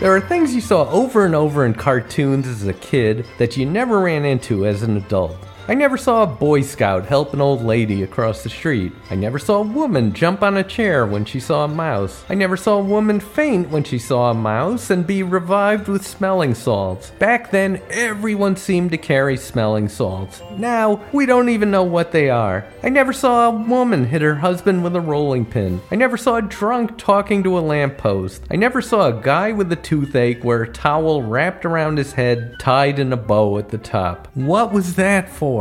There are things you saw over and over in cartoons as a kid that you never ran into as an adult. I never saw a Boy Scout help an old lady across the street. I never saw a woman jump on a chair when she saw a mouse. I never saw a woman faint when she saw a mouse and be revived with smelling salts. Back then, everyone seemed to carry smelling salts. Now, we don't even know what they are. I never saw a woman hit her husband with a rolling pin. I never saw a drunk talking to a lamppost. I never saw a guy with a toothache wear a towel wrapped around his head tied in a bow at the top. What was that for?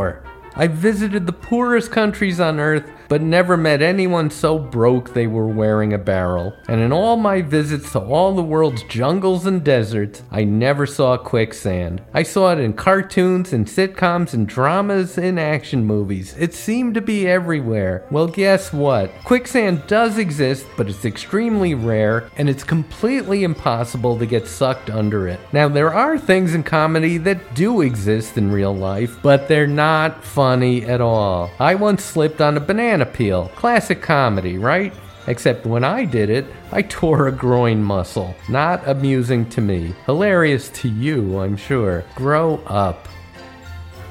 I visited the poorest countries on earth, but never met anyone so broke they were wearing a barrel. And in all my visits to all the world's jungles and deserts, I never saw quicksand. I saw it in cartoons and sitcoms and dramas and action movies. It seemed to be everywhere. Well, guess what? Quicksand does exist, but it's extremely rare and it's completely impossible to get sucked under it. Now, there are things in comedy that do exist in real life, but they're not funny at all. I once slipped on a banana peel. Classic comedy, right? Except when I did it, I tore a groin muscle. Not amusing to me. Hilarious to you, I'm sure. Grow up.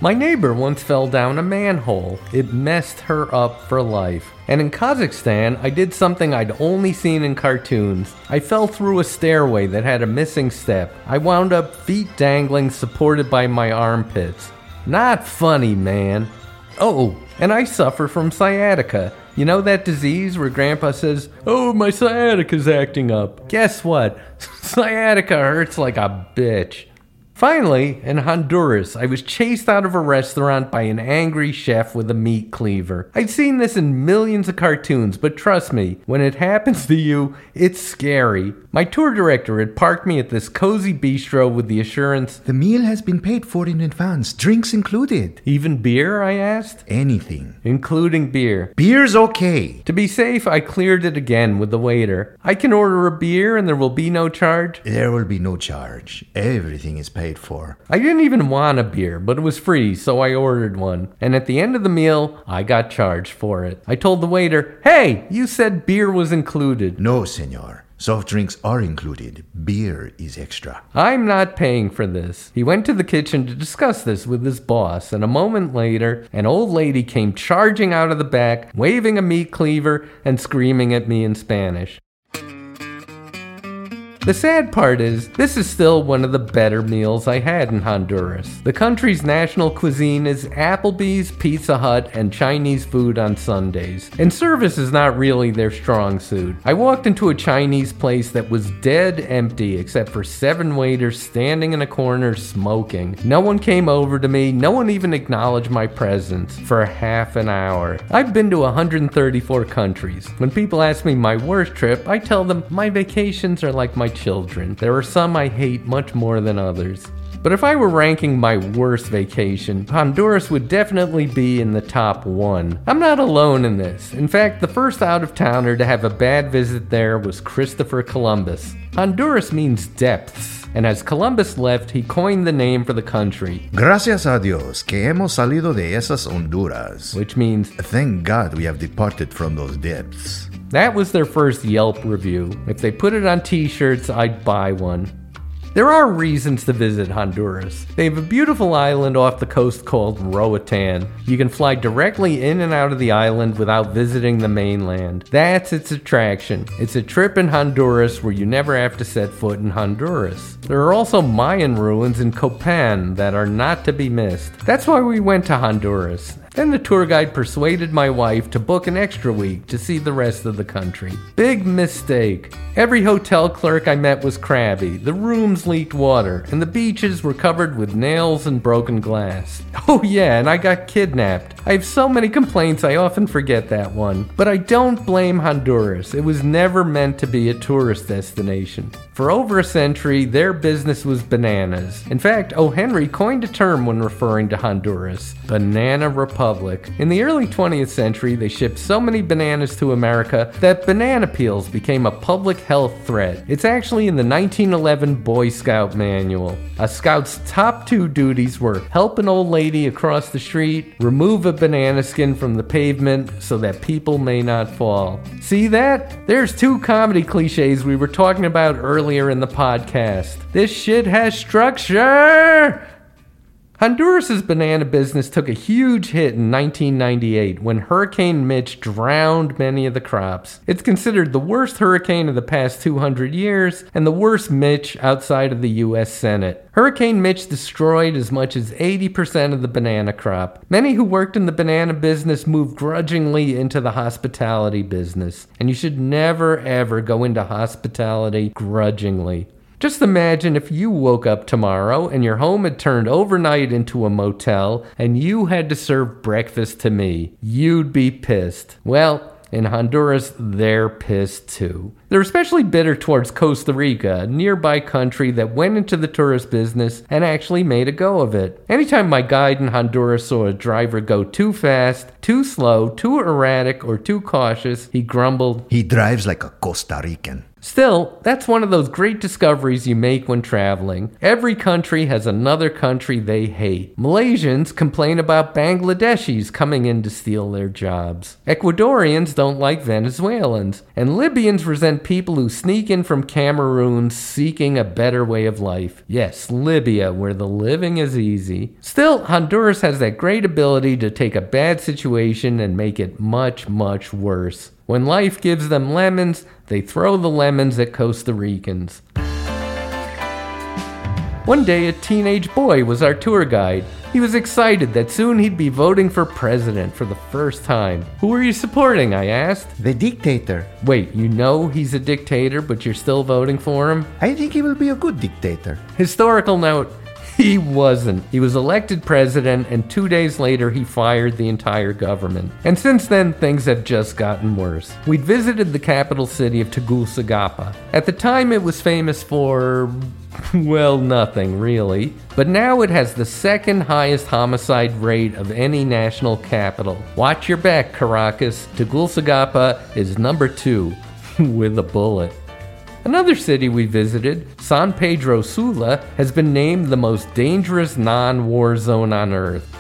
My neighbor once fell down a manhole. It messed her up for life. And in Kazakhstan, I did something I'd only seen in cartoons. I fell through a stairway that had a missing step. I wound up feet dangling, supported by my armpits. Not funny, man. Oh, and I suffer from sciatica. You know that disease where grandpa says, Oh, my sciatica's acting up? Guess what? sciatica hurts like a bitch. Finally, in Honduras, I was chased out of a restaurant by an angry chef with a meat cleaver. I'd seen this in millions of cartoons, but trust me, when it happens to you, it's scary. My tour director had parked me at this cozy bistro with the assurance, The meal has been paid for in advance, drinks included. Even beer? I asked. Anything. Including beer. Beer's okay. To be safe, I cleared it again with the waiter. I can order a beer and there will be no charge. There will be no charge. Everything is paid for. I didn't even want a beer, but it was free, so I ordered one. And at the end of the meal, I got charged for it. I told the waiter, Hey, you said beer was included. No, senor. Soft drinks are included. Beer is extra. I'm not paying for this. He went to the kitchen to discuss this with his boss, and a moment later, an old lady came charging out of the back, waving a meat cleaver and screaming at me in Spanish. The sad part is, this is still one of the better meals I had in Honduras. The country's national cuisine is Applebee's, Pizza Hut, and Chinese food on Sundays. And service is not really their strong suit. I walked into a Chinese place that was dead empty except for seven waiters standing in a corner smoking. No one came over to me, no one even acknowledged my presence for half an hour. I've been to 134 countries. When people ask me my worst trip, I tell them my vacations are like my children. There are some I hate much more than others. But if I were ranking my worst vacation, Honduras would definitely be in the top one. I'm not alone in this. In fact, the first out of towner to have a bad visit there was Christopher Columbus. Honduras means depths, and as Columbus left, he coined the name for the country, Gracias a Dios que hemos salido de esas Honduras. which means Thank God we have departed from those depths. That was their first Yelp review. If they put it on t shirts, I'd buy one. There are reasons to visit Honduras. They have a beautiful island off the coast called Roatan. You can fly directly in and out of the island without visiting the mainland. That's its attraction. It's a trip in Honduras where you never have to set foot in Honduras. There are also Mayan ruins in Copan that are not to be missed. That's why we went to Honduras. Then the tour guide persuaded my wife to book an extra week to see the rest of the country. Big mistake. Every hotel clerk I met was crabby, the rooms leaked water, and the beaches were covered with nails and broken glass. Oh, yeah, and I got kidnapped. I have so many complaints I often forget that one. But I don't blame Honduras. It was never meant to be a tourist destination. For over a century, their business was bananas. In fact, O. Henry coined a term when referring to Honduras Banana Republic. In the early 20th century, they shipped so many bananas to America that banana peels became a public health threat. It's actually in the 1911 Boy Scout Manual. A scout's top two duties were help an old lady across the street, remove a banana skin from the pavement so that people may not fall. See that? There's two comedy cliches we were talking about earlier earlier in the podcast. This shit has structure! Honduras's banana business took a huge hit in 1998 when Hurricane Mitch drowned many of the crops. It's considered the worst hurricane of the past 200 years and the worst Mitch outside of the US Senate. Hurricane Mitch destroyed as much as 80% of the banana crop. Many who worked in the banana business moved grudgingly into the hospitality business, and you should never ever go into hospitality grudgingly. Just imagine if you woke up tomorrow and your home had turned overnight into a motel and you had to serve breakfast to me. You'd be pissed. Well, in Honduras, they're pissed too. They're especially bitter towards Costa Rica, a nearby country that went into the tourist business and actually made a go of it. Anytime my guide in Honduras saw a driver go too fast, too slow, too erratic, or too cautious, he grumbled, He drives like a Costa Rican. Still, that's one of those great discoveries you make when traveling. Every country has another country they hate. Malaysians complain about Bangladeshis coming in to steal their jobs. Ecuadorians don't like Venezuelans. And Libyans resent people who sneak in from Cameroon seeking a better way of life. Yes, Libya, where the living is easy. Still, Honduras has that great ability to take a bad situation and make it much, much worse. When life gives them lemons, they throw the lemons at Costa Ricans. One day, a teenage boy was our tour guide. He was excited that soon he'd be voting for president for the first time. Who are you supporting? I asked. The dictator. Wait, you know he's a dictator, but you're still voting for him? I think he will be a good dictator. Historical note he wasn't. He was elected president, and two days later, he fired the entire government. And since then, things have just gotten worse. We'd visited the capital city of Tegucigalpa. At the time, it was famous for. Well, nothing really. But now it has the second highest homicide rate of any national capital. Watch your back, Caracas. Tegucigalpa is number two with a bullet. Another city we visited, San Pedro Sula, has been named the most dangerous non war zone on Earth.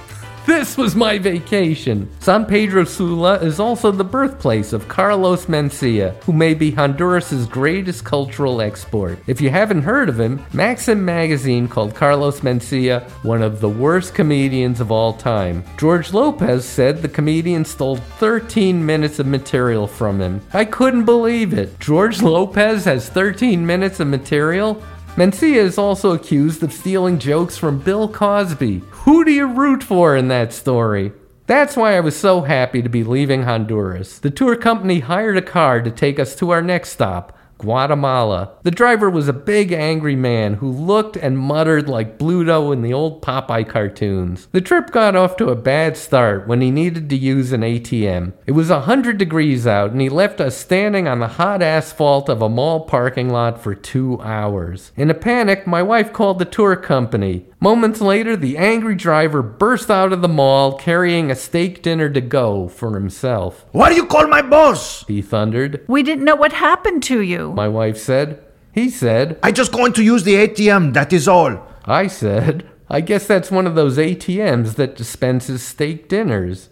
This was my vacation. San Pedro Sula is also the birthplace of Carlos Mencia, who may be Honduras' greatest cultural export. If you haven't heard of him, Maxim magazine called Carlos Mencia one of the worst comedians of all time. George Lopez said the comedian stole 13 minutes of material from him. I couldn't believe it. George Lopez has 13 minutes of material? Mencia is also accused of stealing jokes from Bill Cosby. Who do you root for in that story? That's why I was so happy to be leaving Honduras. The tour company hired a car to take us to our next stop, Guatemala. The driver was a big angry man who looked and muttered like Bluto in the old Popeye cartoons. The trip got off to a bad start when he needed to use an ATM. It was a hundred degrees out and he left us standing on the hot asphalt of a mall parking lot for two hours. In a panic, my wife called the tour company. Moments later, the angry driver burst out of the mall carrying a steak dinner to go for himself. Why do you call my boss? He thundered. We didn't know what happened to you. My wife said. He said. I just going to use the ATM, that is all. I said. I guess that's one of those ATMs that dispenses steak dinners.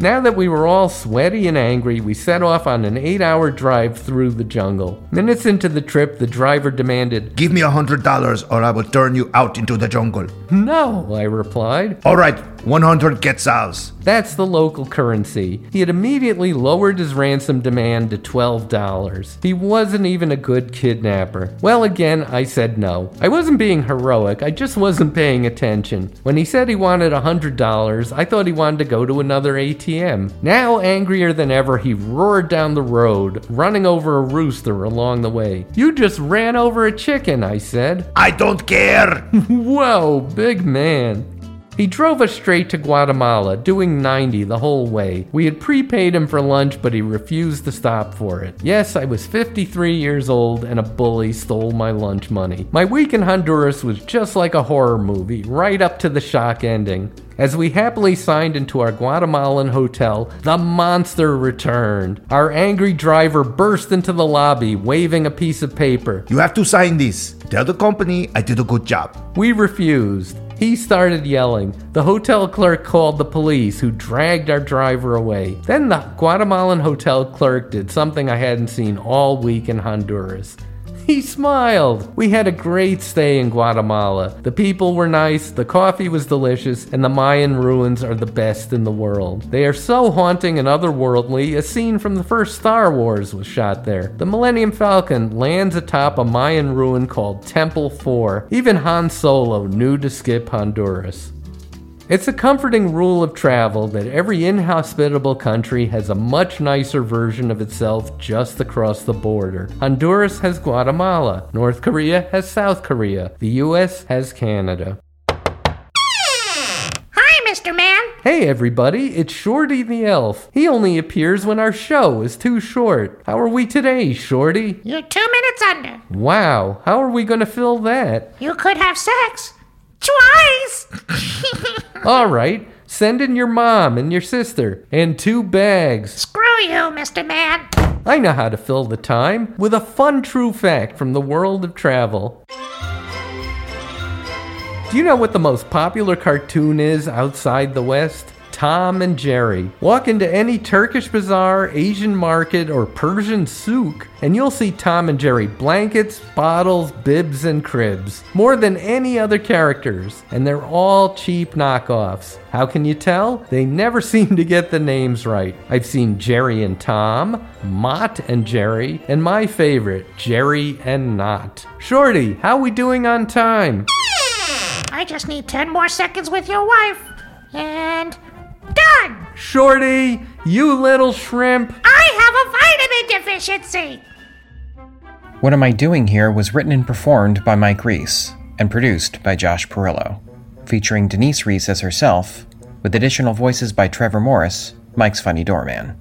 Now that we were all sweaty and angry, we set off on an eight hour drive through the jungle. Minutes into the trip, the driver demanded, Give me a hundred dollars or I will turn you out into the jungle. No, I replied. All right, 100 quetzals. That's the local currency. He had immediately lowered his ransom demand to $12. He wasn't even a good kidnapper. Well, again, I said no. I wasn't being heroic, I just wasn't paying attention. When he said he wanted $100, I thought he wanted to go to another ATM. Now, angrier than ever, he roared down the road, running over a rooster along the way. You just ran over a chicken, I said. I don't care. Whoa, big man. He drove us straight to Guatemala, doing 90 the whole way. We had prepaid him for lunch, but he refused to stop for it. Yes, I was 53 years old and a bully stole my lunch money. My week in Honduras was just like a horror movie, right up to the shock ending. As we happily signed into our Guatemalan hotel, the monster returned. Our angry driver burst into the lobby, waving a piece of paper. You have to sign this. Tell the company I did a good job. We refused. He started yelling. The hotel clerk called the police, who dragged our driver away. Then the Guatemalan hotel clerk did something I hadn't seen all week in Honduras. He smiled. We had a great stay in Guatemala. The people were nice, the coffee was delicious, and the Mayan ruins are the best in the world. They are so haunting and otherworldly, a scene from the first Star Wars was shot there. The Millennium Falcon lands atop a Mayan ruin called Temple 4. Even Han Solo knew to skip Honduras. It's a comforting rule of travel that every inhospitable country has a much nicer version of itself just across the border. Honduras has Guatemala, North Korea has South Korea, the US has Canada. Hi, Mr. Man. Hey everybody, it's Shorty the Elf. He only appears when our show is too short. How are we today, Shorty? You're two minutes under. Wow, how are we gonna fill that? You could have sex. Twice. All right, send in your mom and your sister and two bags. Screw you, Mr. Man. I know how to fill the time with a fun true fact from the world of travel. Do you know what the most popular cartoon is outside the West? Tom and Jerry. Walk into any Turkish bazaar, Asian market, or Persian souk, and you'll see Tom and Jerry blankets, bottles, bibs, and cribs. More than any other characters, and they're all cheap knockoffs. How can you tell? They never seem to get the names right. I've seen Jerry and Tom, Mott and Jerry, and my favorite, Jerry and Not. Shorty, how we doing on time? I just need 10 more seconds with your wife. And. Shorty, you little shrimp. I have a vitamin deficiency. What Am I Doing Here was written and performed by Mike Reiss and produced by Josh Perillo, featuring Denise Reiss as herself, with additional voices by Trevor Morris, Mike's Funny Doorman.